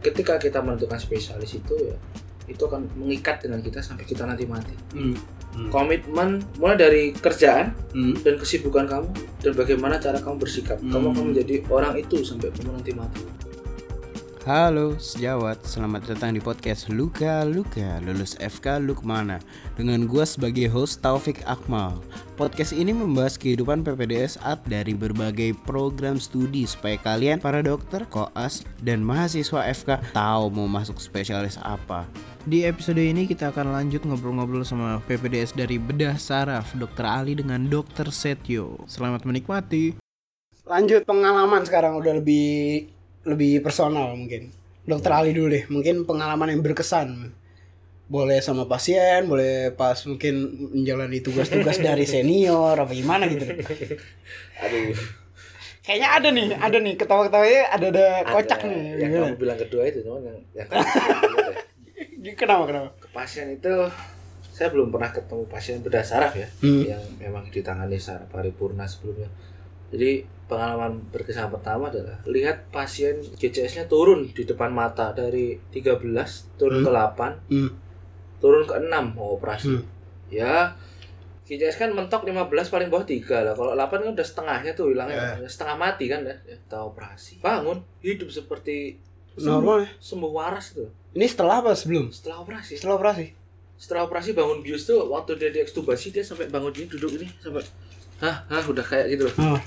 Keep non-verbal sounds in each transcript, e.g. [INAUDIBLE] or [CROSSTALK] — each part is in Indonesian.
ketika kita menentukan spesialis itu ya itu akan mengikat dengan kita sampai kita nanti mati Hmm. Hmm. komitmen mulai dari kerjaan Hmm. dan kesibukan kamu dan bagaimana cara kamu bersikap kamu Hmm. akan menjadi orang itu sampai kamu nanti mati Halo sejawat, selamat datang di podcast Luka Luka Lulus FK Lukmana Dengan gua sebagai host Taufik Akmal Podcast ini membahas kehidupan PPDS Art dari berbagai program studi Supaya kalian para dokter, koas, dan mahasiswa FK tahu mau masuk spesialis apa di episode ini kita akan lanjut ngobrol-ngobrol sama PPDS dari Bedah Saraf Dr. Ali dengan Dr. Setio Selamat menikmati Lanjut pengalaman sekarang udah lebih lebih personal mungkin. Dokter Ali dulu deh, mungkin pengalaman yang berkesan. Boleh sama pasien, boleh pas mungkin menjalani tugas-tugas [LAUGHS] dari senior apa gimana gitu. aduh Kayaknya ada nih, ada nih ketawa-ketawanya ada ada kocak ada nih. yang Gimana? kamu bilang kedua itu cuman yang, yang [LAUGHS] kedua ya. Kenapa kenapa? ke pasien itu saya belum pernah ketemu pasien bedah saraf ya Hmm. yang memang ditangani secara paripurna sebelumnya jadi pengalaman berkesan pertama adalah lihat pasien GCS-nya turun di depan mata dari 13 turun Hmm. ke 8 Hmm. turun ke 6 mau operasi Hmm. ya GCS kan mentok 15 paling bawah 3 lah kalau 8 kan udah setengahnya tuh hilangnya setengah mati kan ya kita operasi bangun hidup seperti sembuh, Normal ya? sembuh waras itu Ini setelah apa sebelum? setelah operasi Setelah operasi. setelah operasi bangun bius tuh waktu dia diekstubasi dia sampai bangun gini duduk ini sampai hah hah udah kayak gitu loh Oh,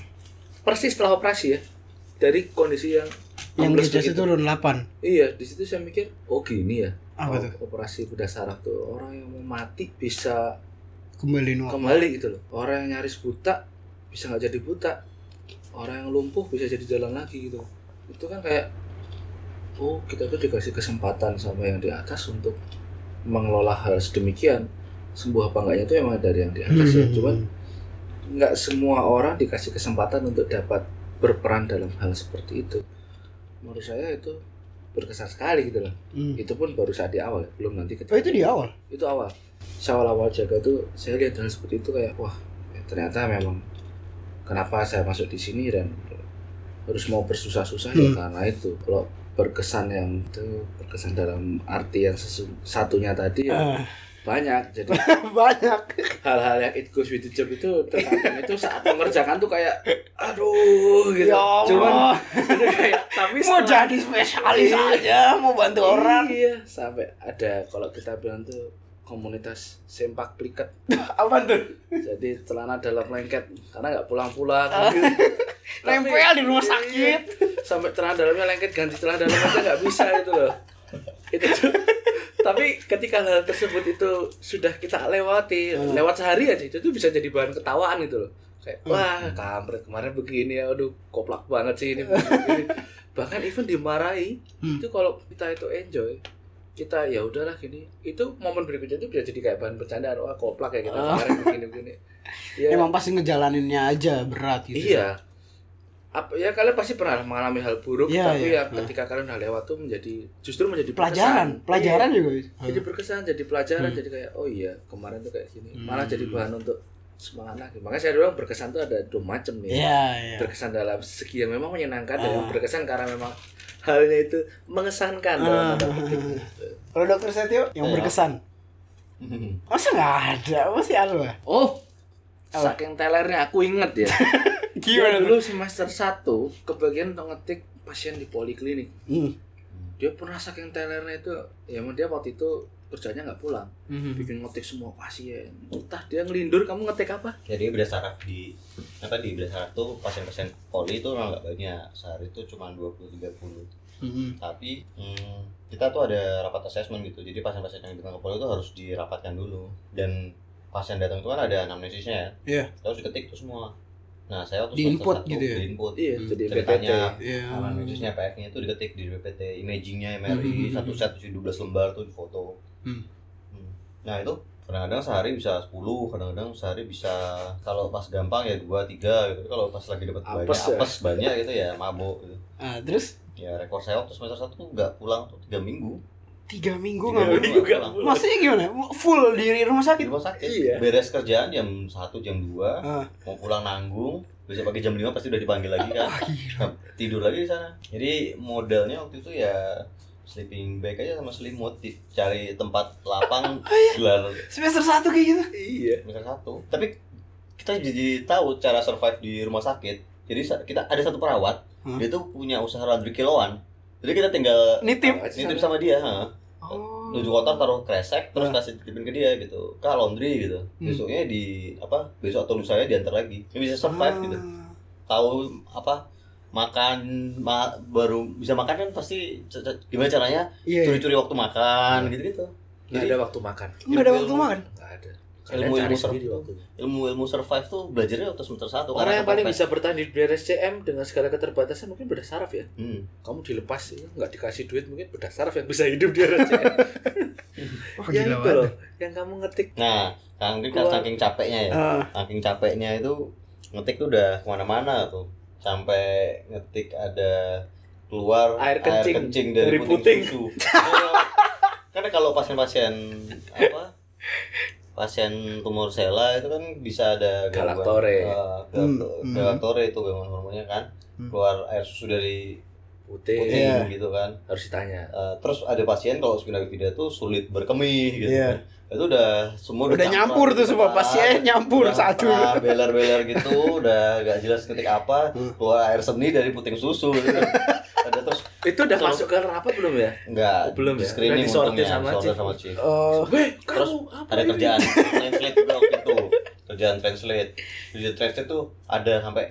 persis setelah operasi ya. Dari kondisi yang yang GCS begitu. turun 8. iya di situ saya mikir oh gini ya. Apa Oh, operasi bedah saraf tuh. Orang yang mau mati bisa Kembali normal. kembali gitu loh. Orang yang nyaris buta bisa nggak jadi buta. Orang yang lumpuh bisa jadi jalan lagi gitu. Itu kan kayak oh kita tuh dikasih kesempatan sama yang di atas untuk mengelola hal sedemikian. Sembuh apa enggaknya itu emang dari yang di atas ya. Hmm. cuman nggak semua orang dikasih kesempatan untuk dapat berperan dalam hal seperti itu menurut saya itu berkesan sekali gitu loh Hmm. itu pun baru saat di awal ya, belum nanti ketika Oh itu di awal. itu awal saya awal-awal jaga tuh saya lihat hal seperti itu kayak wah ya ternyata memang kenapa saya masuk di sini dan harus mau bersusah-susah ya Hmm. karena itu kalau berkesan yang itu berkesan dalam arti yang sesu- satunya tadi ya Ah, banyak jadi [LAUGHS] banyak. hal-hal yang it goes with the job itu terkadang itu saat mengerjakan tuh kayak aduh gitu Ya Allah. cuman [LAUGHS] itu kayak tapi mau setelah- jadi spesialis Iya. aja, mau bantu orang. iya sampai ada kalau kita bilang tuh komunitas sempak pliket [LAUGHS] Apa tuh? jadi celana dalam lengket karena nggak pulang-pulang. Tapi- Nempel di rumah sakit. sampai celana dalamnya lengket ganti celana dalam aja nggak bisa itu loh itu tuh tapi ketika hal tersebut itu sudah kita lewati Hmm. lewat sehari aja itu tuh bisa jadi bahan ketawaan gitu loh kayak Hmm. wah kampret kemarin begini ya aduh koplak banget sih ini begini. [LAUGHS] bahkan even dimarahi Hmm. itu kalau kita itu enjoy kita ya udahlah gini itu momen berikutnya itu bisa jadi kayak bahan bercandaan wah koplak ya kita Ah. kemarin begini begini [LAUGHS] ya Emang pasti ngejalaninnya aja berat gitu. iya apa ya kalian pasti pernah mengalami hal buruk Iya, tapi iya. ya ketika kalian udah lewat tuh menjadi justru menjadi Pelajaran, berkesan. pelajaran Iya, juga. jadi berkesan jadi pelajaran Hmm. jadi kayak oh iya kemarin tuh kayak gini Hmm. malah jadi bahan untuk semangat lagi makanya saya bilang berkesan tuh ada dua macam nih Iya, iya. berkesan dalam segi yang memang menyenangkan dan Ah. yang berkesan karena memang halnya itu mengesankan Ah. Kalau dokter Setio yang Saya. berkesan. Masa nggak ada? Pasti ada oh Apa? saking telernya aku inget ya [LAUGHS] Gimana Dia dulu? semester 1 kebagian untuk ngetik pasien di poliklinik Hmm. dia pernah saking telernya itu ya emang dia waktu itu kerjanya nggak pulang Hmm. bikin ngetik semua pasien entah dia ngelindur kamu ngetik apa jadi bedah saraf di apa di bedah saraf tuh pasien-pasien poli itu memang nggak banyak sehari itu cuma 20 30 Hmm. tapi hmm, kita tuh ada rapat assessment gitu jadi pasien-pasien yang datang ke poli itu harus dirapatkan dulu dan pasien datang itu kan ada anamnesisnya ya Iya. Kita harus diketik tuh semua nah saya waktu Di input satu, gitu ya? di input iya Hmm, jadi BPT ceritanya Iya. anamnesisnya PF-nya itu diketik di BPT imagingnya Hmm, MRI hmm, satu hmm. set isi 12 lembar tuh di foto Hmm. Hmm. nah itu kadang-kadang sehari bisa 10 kadang-kadang sehari bisa kalau pas gampang ya dua tiga gitu kalau pas lagi dapat banyak ya? apes banyak gitu ya mabuk gitu Ah, terus ya rekor saya waktu semester satu tuh nggak pulang tuh tiga minggu tiga minggu nggak minggu boleh. pulang. Maksudnya gimana? Full di rumah di sakit? rumah sakit Iya. beres kerjaan jam satu jam 2 Ah. mau pulang nanggung besok pagi jam 5 pasti udah dipanggil lagi kan Wah, gila. [LAUGHS] tidur lagi di sana jadi modelnya waktu itu ya sleeping bag aja sama selimut di- cari tempat lapang Oh, [LAUGHS] iya. gelar Semester satu kayak gitu. Iya. semester satu tapi kita jadi tahu cara survive di rumah sakit jadi kita ada satu perawat Hmm. dia tuh punya usaha laundry kiloan jadi kita tinggal Nitip. nitip sama dia ha. Oh. Nuju kotor taruh kresek terus Ah. kasih titipin ke dia gitu ke laundry gitu Hmm. besoknya di apa besok atau lusanya diantar lagi dia bisa survive gitu Ah. tahu apa makan ma- baru bisa makan kan pasti gimana caranya Iya. curi-curi waktu makan gitu-gitu Nggak ada waktu makan. Nggak ada waktu makan. Nggak ada. Ilmu- ilmu waktunya. ilmu-ilmu survive tuh belajarnya waktu semester satu Orang karena yang paling bisa bertahan di dunia SCM dengan segala keterbatasan mungkin bedah saraf ya. hmm. Kamu dilepas ya, nggak dikasih duit mungkin bedah saraf yang bisa hidup di RSCM. [LAUGHS] Wah, yang itu loh, yang kamu ngetik. nah kan kan Gua- saking capeknya ya Ah. saking capeknya itu ngetik tuh udah ke mana-mana tuh sampai ngetik ada keluar Air kencing dari, dari puting. susu karena kalau pasien-pasien [LAUGHS] apa pasien tumor sela itu kan bisa ada gangguan, Galaktore. eh, Hmm, galakto- hmm. galaktore itu gangguan hormonnya kan Hmm. keluar air susu dari Putih puting Iya. gitu kan harus ditanya. Eh, terus ada pasien kalau spina bifida tuh sulit berkemih gitu Iya. kan. Itu udah semua Udah nyampur tuh semua pasien, nyampur satu. Beler-beler gitu, udah gak jelas ketik apa, Hmm. keluar air seni dari puting susu gitu. [LAUGHS] Itu udah masuk ke rapat belum ya? enggak Oh, belum di ya? screening Udah disortir sama chief. sama chief. Oh. Weh, Terus apa Ada ini? kerjaan translate juga waktu itu. Kerjaan translate. Kerjaan translate tuh ada sampai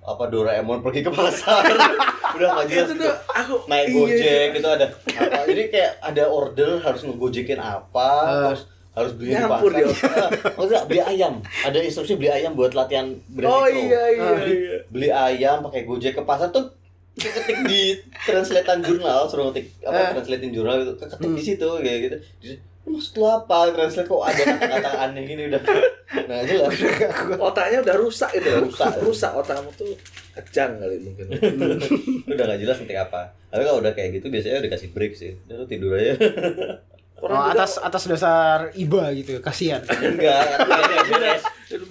apa Doraemon pergi ke pasar. [LAUGHS] udah gak jelas Itu gitu. tuh aku naik iya, gojek gitu ada apa jadi kayak ada order harus ngegojekin apa Ah. terus harus beli di Nyampur pasar dia. [LAUGHS] oh enggak beli ayam ada instruksi beli ayam buat latihan brand Oh itu. iya iya Ah. iya. beli ayam pakai gojek ke pasar tuh ketik di translatean jurnal suruh ngetik apa Ah. translatein jurnal gitu ketik Hmm. di situ kayak gitu Jadi, maksud lu apa translate kok ada kata-kata [LAUGHS] aneh gini udah nah jelas Otaknya udah rusak itu. Rusak. rusak otakmu tuh kejang kali mungkin. [LAUGHS] udah gak jelas ngetik apa tapi kalau udah kayak gitu biasanya udah kasih break sih udah lu tidur aja Oh, juga atas atas dasar iba gitu, kasihan. [LAUGHS] enggak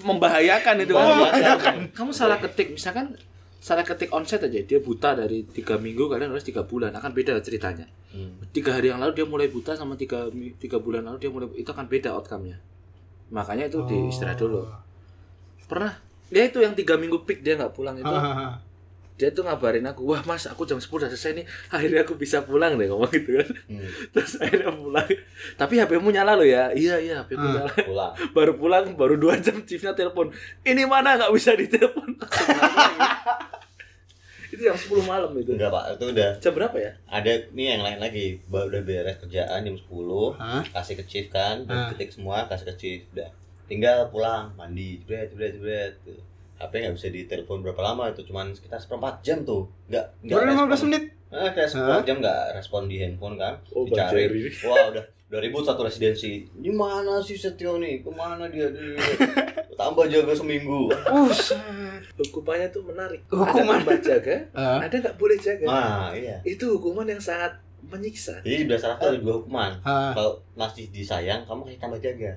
membahayakan itu kan. Membahayakan. Kamu salah ketik misalkan salah ketik onset aja dia buta dari tiga minggu kalian harus tiga bulan. Akan beda ceritanya. Hmm. tiga hari yang lalu dia mulai buta sama tiga tiga bulan lalu dia mulai itu akan beda outcome-nya. Makanya itu di istirahat dulu. Pernah? Dia itu yang tiga minggu peak dia nggak pulang itu. Ah, ah, ah. Dia tuh ngabarin aku wah mas aku jam 10 udah selesai nih. Akhirnya aku bisa pulang deh ngomong gitu kan. Hmm. terus akhirnya pulang. Tapi HP-mu nyala lo ya. Iya iya HP-mu Hmm. nyala. pulang. [LAUGHS] Baru pulang baru dua jam chiefnya telepon. Ini mana? Nggak bisa ditelepon. [LAUGHS] Itu jam 10 malam itu. Enggak pak. Itu udah jam berapa ya? Ada nih yang lain lagi. Ba- udah beres kerjaan jam 10 Hah? kasih ke chief kan. Ketik semua kasih ke chief udah. Tinggal pulang mandi. Jebret jebret jebret. tuh. HP nggak bisa ditelepon berapa lama itu cuman sekitar seperempat jam tuh nggak nggak 15 respon. menit. Nah, kayak seperempat jam nggak respon di handphone kan Oh, dicari [LAUGHS] wah udah udah ribut satu residensi di mana sih Setio nih ke mana dia, dia? [LAUGHS] tambah jaga seminggu Us. hukumannya tuh menarik Hukuman. ada tambah jaga Ah. ada nggak boleh jaga ah iya itu hukuman yang sangat menyiksa jadi berdasarkan ada dua hukuman Ah. kalau masih disayang kamu kayak tambah jaga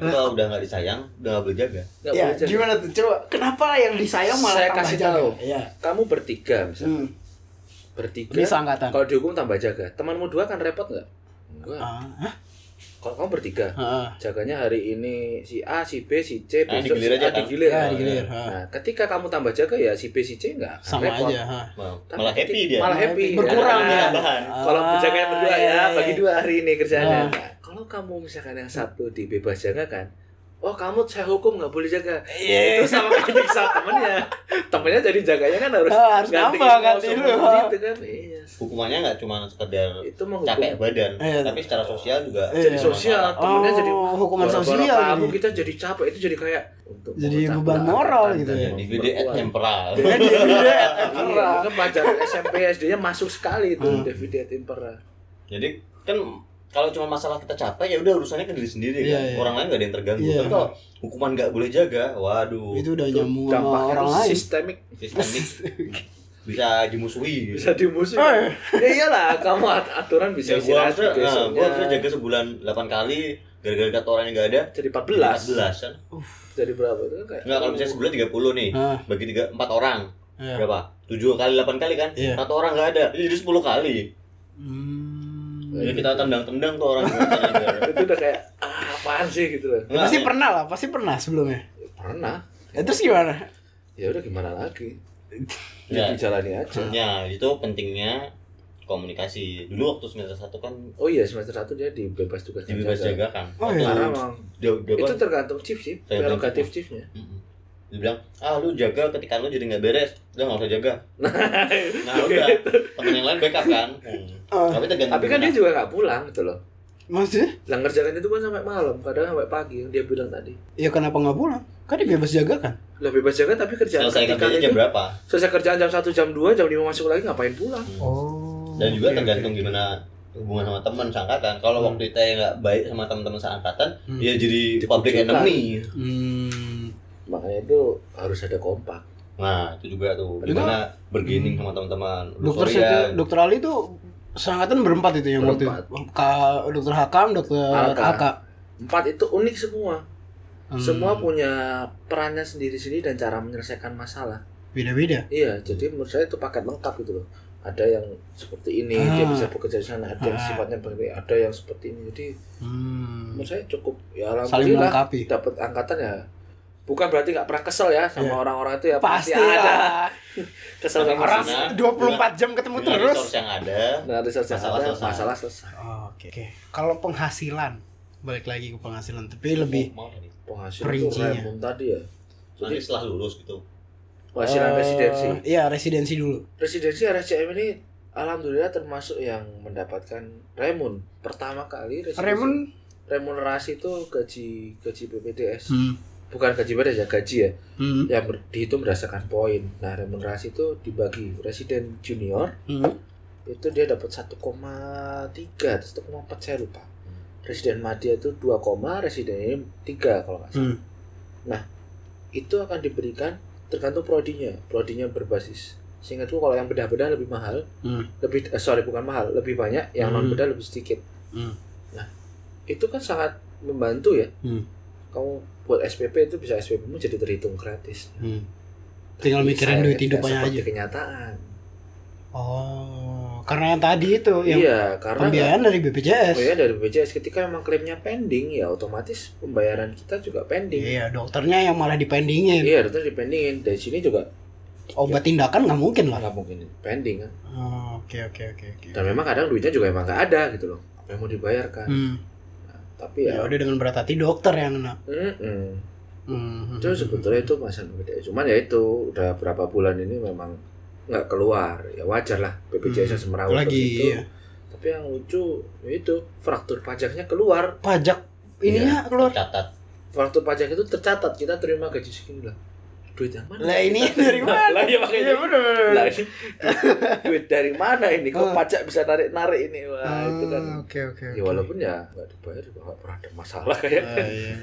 tapi kalau udah nggak disayang udah nggak boleh jaga nggak Ya, boleh jaga gimana tuh? Coba kenapa yang disayang malah Saya tambah kasih jaga? tahu. Iya. kamu bertiga misalnya Hmm. bertiga Bisa angkatan. kalau dihukum tambah jaga temanmu dua kan repot nggak enggak. Hah? kalau kamu bertiga Ah. jaganya hari ini si A, si B, si C, Nah, besok digilir si aja A kan? digilir. Ya, Nah, digilir. Nah, ketika kamu tambah jaga ya si B, si C enggak Sama aja. ha. Mal- Tapi malah happy dia Malah happy. Berkurang Nah, ya. tambahan Kalau Ah, berjaganya berdua iya, ya, iya. bagi dua hari ini kerjaannya. Kalau kamu misalkan yang satu dibebas jaga kan, oh kamu saya hukum nggak boleh jaga. Iya. Itu sama kayak nyiksa temennya. Temennya jadi jaganya kan harus Ah, harus gantiin nambah, semua dulu. gitu kan. Iya. hukumannya nggak cuma sekedar Itu capek badan Iya. tapi secara sosial juga jadi Iya. sosial, temennya Oh, jadi hukuman gara-gara sosial Kamu kita jadi capek itu jadi kayak untuk Jadi beban moral gitu ya. DVD at temporal Iya, iya, Iya, kan pelajaran SMP SD-nya masuk sekali itu Hmm. DVD at Impera. jadi kan kalau cuma masalah kita capek ya udah urusannya ke diri sendiri Iya, kan iya. orang lain nggak ada yang terganggu Iya. tapi kalau hukuman nggak boleh jaga waduh Itu udah Itu nyambung sama orang lain. sistemik sistemik [LAUGHS] bisa dimusuhi bisa dimusuhi. Eh. ya iyalah, kamu at- aturan bisa ya gua istirahat harusnya, nah, besoknya. gua harusnya jaga sebulan 8 kali gara-gara kata orang yang nggak ada jadi 14. 14 kan Jadi berapa itu kan kayak Enggak, kalau misalnya sebulan 30 nih Ah. bagi tiga empat orang Iya. berapa? 7 kali 8 kali kan? Iya. Satu orang nggak ada, jadi 10 kali. Hmm. Ya kita tendang-tendang tuh orang [LAUGHS] itu udah kayak ah, apaan sih gitu loh Nggak, pasti ya. pernah lah, pasti pernah sebelumnya. pernah Ya, terus gimana? ya udah gimana lagi Ya. ya. dijalani aja Ya, itu pentingnya komunikasi. Dulu waktu semester satu kan oh iya semester satu dia dibebas tugas dibebas jaga kan. Oh, iya. karena itu kan, tergantung chief sih prerogatif chiefnya Mm-mm. Dia bilang, ah lu jaga ketika lu jadi nggak beres, udah nggak usah jaga. [LAUGHS] Nah udah, temen yang lain backup kan. Hmm. [LAUGHS] Oh. Tapi tergantung. tapi kan dia juga nggak pulang gitu loh Maksudnya? lah ngerjakan itu kan sampai malam kadang sampai pagi yang dia bilang tadi Ya kenapa nggak pulang? Kan dia bebas jaga kan? lah bebas jaga tapi kerjaan selesai itu jam berapa? selesai kerjaan jam 1 jam 2 jam 5 masuk lagi ngapain pulang Oh. Dan juga tergantung gimana hubungan sama teman seangkatan. Kalau Hmm. waktu kita yang nggak baik sama teman-teman seangkatan, Hmm. ya jadi Dikucilkan. public enemy. Hmm. Makanya itu harus ada kompak Nah, itu juga tuh gimana bergaining sama teman-teman. Dokter ya, dokter Ali itu seangkatan berempat itu yang waktu Berempat. itu. Ka, dokter Hakam, dokter. Aka. empat itu unik semua Hmm. semua punya perannya sendiri-sendiri dan cara menyelesaikan masalah beda-beda. iya jadi menurut saya itu paket lengkap gitu loh ada yang seperti ini dia Ah. bisa bekerja di sana ada yang Ah. sifatnya begini ada yang seperti ini jadi Hmm. menurut saya cukup ya Saling alhamdulillah melengkapi. dapat angkatan ya bukan berarti nggak pernah kesel ya sama Iya. orang-orang itu ya Pasti pasti, ada [LAUGHS] kesel sama Orang Maksudnya, 24 jam ketemu dengan terus. resource yang ada. Nah, research yang Masalah ada, selesai. masalah selesai. Oh, Oke. Oke. Kalau penghasilan balik lagi ke penghasilan tapi lebih. Penghasilan itu Perincinya. Raymond tadi ya. Jadi Nanti setelah lulus gitu. penghasilan Eh, residensi. Iya, residensi dulu. Residensi RSCM ini alhamdulillah termasuk yang mendapatkan Raymond pertama kali residensi. Raymond remunerasi itu gaji gaji BPDS. hmm. Bukan gaji BPDS ya, gaji ya. Hmm. Yang ber- dihitung berdasarkan poin. Nah, remunerasi itu dibagi residen junior Hmm. itu dia dapat 1,3 atau 1,4 saya lupa. Residen Madya itu 2, residen ini 3 kalau nggak salah. Hmm. Itu akan diberikan tergantung prodinya. Prodinya berbasis. Seingatku kalau yang bedah-bedah lebih mahal, Hmm. lebih eh, sorry bukan mahal, lebih banyak, yang Hmm. non bedah lebih sedikit. Hmm. Nah, itu kan sangat membantu ya. Hmm. Kamu buat SPP itu bisa SPP mu jadi terhitung gratis. Hmm. Tinggal mikirin duit hidupnya seperti aja. kenyataan. Oh, karena yang tadi itu yang iya, karena pembiayaan dari BPJS. Oh ya dari BPJS ketika memang klaimnya pending ya otomatis pembayaran kita juga pending. Iya, dokternya yang malah dipendingin. Iya, dokter dipendingin. Dari sini juga Obat tindakan nggak mungkin lah. nggak mungkin pending kan. Oh, Oke, oke, oke, oke. Dan memang kadang duitnya juga emang nggak ada gitu loh. Apa yang mau dibayarkan. Hmm. Tapi Ya ya, udah dengan berat hati dokter yang kena. mm-mm. Hmm. itu sebetulnya itu masalah beda. Cuman ya itu udah berapa bulan ini memang nggak keluar. Ya wajar lah BPJS Hmm. semerawut Lagi begitu. iya. Tapi yang lucu ya itu fraktur pajaknya keluar. pajak ininya keluar. Catat. Fraktur pajak itu tercatat kita terima gaji segini lah. Duit yang mana? Lah ini [LAUGHS] dari mana? Lah iya makanya. Iya, bener. Lah ini duit dari mana ini? Kok Oh. pajak bisa narik narik ini? Wah itu kan. Ah, Oke, oke. Ya oke. walaupun ya nggak dibayar juga nggak pernah ada masalah kayaknya. Ah, iya.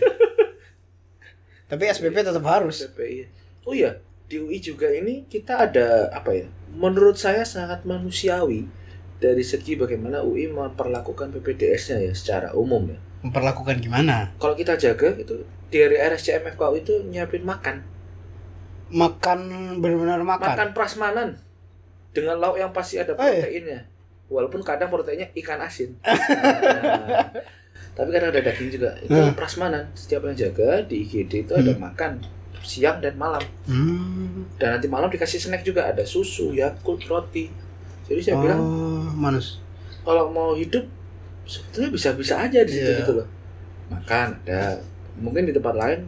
Tapi SPP tetap harus. PPI. Oh iya, di UI juga ini kita ada apa ya? Menurut saya sangat manusiawi dari segi bagaimana UI memperlakukan PPDS-nya ya secara umum ya. Memperlakukan gimana? Kalau kita jaga itu dari RSCM FKU itu nyiapin makan, Makan benar-benar makan. makan prasmanan dengan lauk yang pasti ada Oh, iya. proteinnya. Walaupun kadang proteinnya ikan asin. [LAUGHS] Nah, tapi kadang ada daging juga. Itu Hmm. prasmanan. Setiap yang jaga di IGD itu ada Hmm. makan siang dan malam. Hmm. dan nanti malam dikasih snack juga ada susu yakult roti jadi saya bilang Oh, manus. kalau mau hidup sebetulnya bisa-bisa aja di situ Iya. gitu loh makan ada mungkin di tempat lain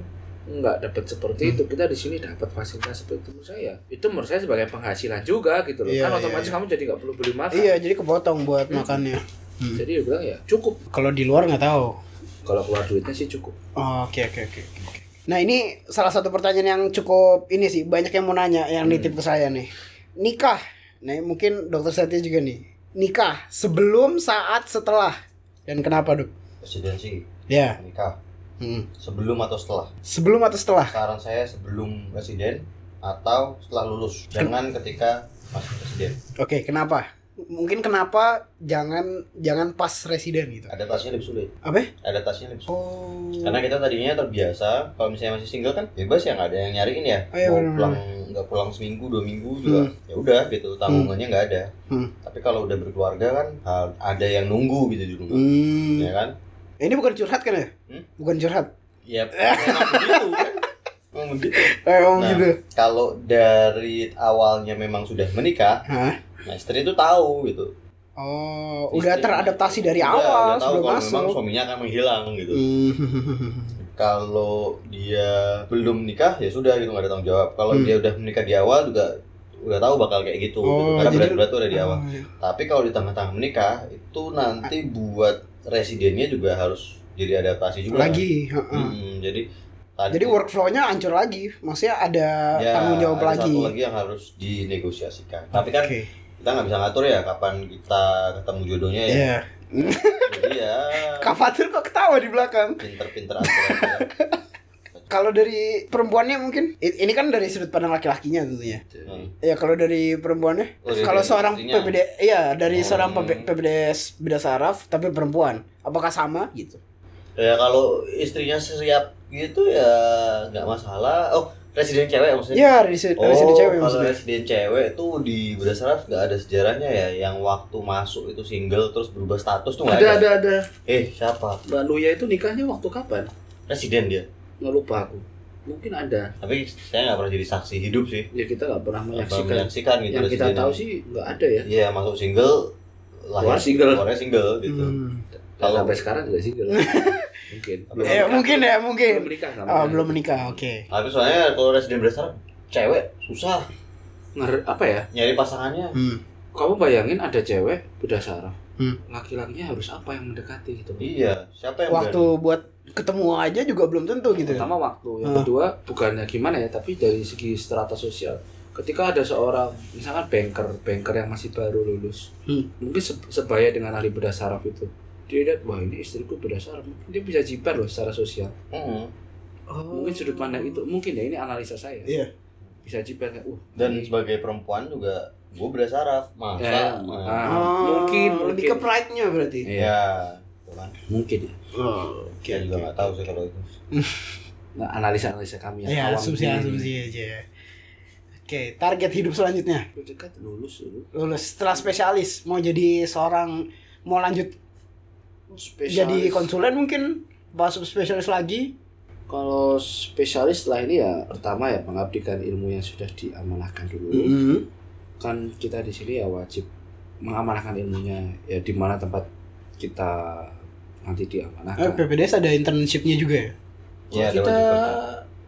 nggak dapat seperti Hmm. itu kita di sini dapat fasilitas seperti itu menurut saya itu menurut saya sebagai penghasilan juga gitu loh Iya, kan iya, otomatis iya. kamu jadi nggak perlu beli makan Iya, jadi kepotong buat Hmm. makannya. Hmm. jadi dia bilang ya cukup Kalau di luar nggak tahu. kalau keluar duitnya sih cukup Oh, Oke oke oke. Nah ini salah satu pertanyaan yang cukup ini sih banyak yang mau nanya yang Hmm. nitip ke saya nih. Nikah, nah mungkin dokter Setia juga nih. Nikah sebelum, saat, setelah dan kenapa dok? Residensi, Ya, nikah. Hmm. Sebelum atau setelah? sebelum atau setelah? Saran saya sebelum residen atau setelah lulus. Jangan ketika masih residen. Oke, kenapa? mungkin kenapa jangan jangan pas residen gitu. adaptasinya lebih sulit Apa? adaptasinya lebih sulit Oh. karena kita tadinya terbiasa kalau misalnya masih single kan bebas ya nggak ada yang nyariin ya Oh, iya, mau pulang nggak pulang seminggu dua minggu juga ya udah gitu tanggungannya nggak ada Hmm. tapi kalau udah berkeluarga kan ada yang nunggu gitu di rumah Hmm. ya kan Ini bukan curhat kan ya? Hmm? Bukan curhat. ya [LAUGHS] emang begitu kan begitu Eh, Nah. gitu. kalau dari awalnya memang sudah menikah Hah? nah istri itu tahu gitu Oh, udah Istri- teradaptasi dari Udah- awal udah tahu kalau memang masuk. suaminya akan menghilang gitu Hmm. [LAUGHS] kalau dia belum nikah ya sudah gitu nggak ada tanggung jawab kalau Hmm. dia udah menikah di awal juga udah tahu bakal kayak gitu, gitu. Oh, karena jadi- berat-berat tuh ada di awal Oh, iya. tapi kalau di tengah-tengah menikah itu nanti buat residennya juga harus jadi adaptasi juga Lagi, heeh. Hmm, jadi tadi- Jadi workflow-nya hancur lagi. Maksudnya ada ya, tanggung jawab ada lagi. satu lagi yang harus dinegosiasikan tapi kan Oke. kita nggak bisa ngatur ya kapan kita ketemu jodohnya ya Iya. jadi ya [LAUGHS] Kak Fatur kok ketawa di belakang? pinter-pinter aja. [LAUGHS] Kalau dari perempuannya mungkin ini kan dari sudut pandang laki-lakinya tentunya. Hmm. Ya kalau dari perempuannya, Oh, kalau seorang. PPD, iya dari Hmm. seorang PPDS beda saraf tapi perempuan, apakah sama gitu? ya kalau istrinya siap gitu ya nggak masalah oh residen cewek maksudnya Iya sudut oh sudut cewek kalau maksudnya. residen cewek tuh di berdasarkan nggak ada sejarahnya ya yang waktu masuk itu single terus berubah status tuh nggak Ada ada, ada ada. eh siapa Mbak Nuya itu nikahnya waktu kapan? residen dia Nggak lupa aku. Mungkin ada. tapi saya nggak pernah jadi saksi hidup sih Ya kita nggak pernah menyaksikan. menyaksikan gitu Yang kita tahu sih nggak ada ya. iya masuk single Keluar single. keluarnya single gitu Hmm. Kalau sampai sekarang juga single. [LAUGHS] mungkin. Belum Eh, mungkin ya mungkin. Belum menikah sama. Oh, belum menikah, oke. tapi soalnya kalau residen berdasarkan cewek susah Nger apa ya? nyari pasangannya Hmm. Kamu bayangin ada cewek beda saraf. Hmm. Laki-lakinya harus apa yang mendekati gitu. iya siapa yang Waktu buat ketemu aja juga belum tentu gitu. ya? Pertama waktu, yang Ah. kedua bukannya gimana ya, tapi dari segi strata sosial. Ketika ada seorang misalkan banker, banker yang masih baru lulus, Hmm. mungkin se- sebaya dengan ahli bedah saraf itu. Dia lihat, wah ini istriku bedah saraf, mungkin dia bisa jiper loh secara sosial. Hmm. Oh. Mungkin sudut pandang itu, mungkin ya ini analisa saya. Iya. Bisa jiper kayak, uh, dan ini- sebagai perempuan juga gue bersaraf masa Ya, Nah, ah. Mungkin, lebih mungkin. ke pride-nya berarti. Iya, ya kan mungkin ya. Oh, saya juga nggak tahu sih kalau itu Nah, analisa-analisa kami yang Ya, awam asumsi ini. asumsi aja. Oke, target hidup selanjutnya dekat lulus dulu. lulus setelah spesialis mau jadi seorang mau lanjut Spesialis. jadi konsulen mungkin masuk spesialis lagi Kalau spesialis setelah ini ya pertama ya mengabdikan ilmu yang sudah diamanahkan dulu. Mm-hmm. Kan kita di sini ya wajib mengamanahkan ilmunya ya di mana tempat kita nanti eh, diamanahkan. PPDS ada internshipnya juga ya Kalau Iya, ada kita wajib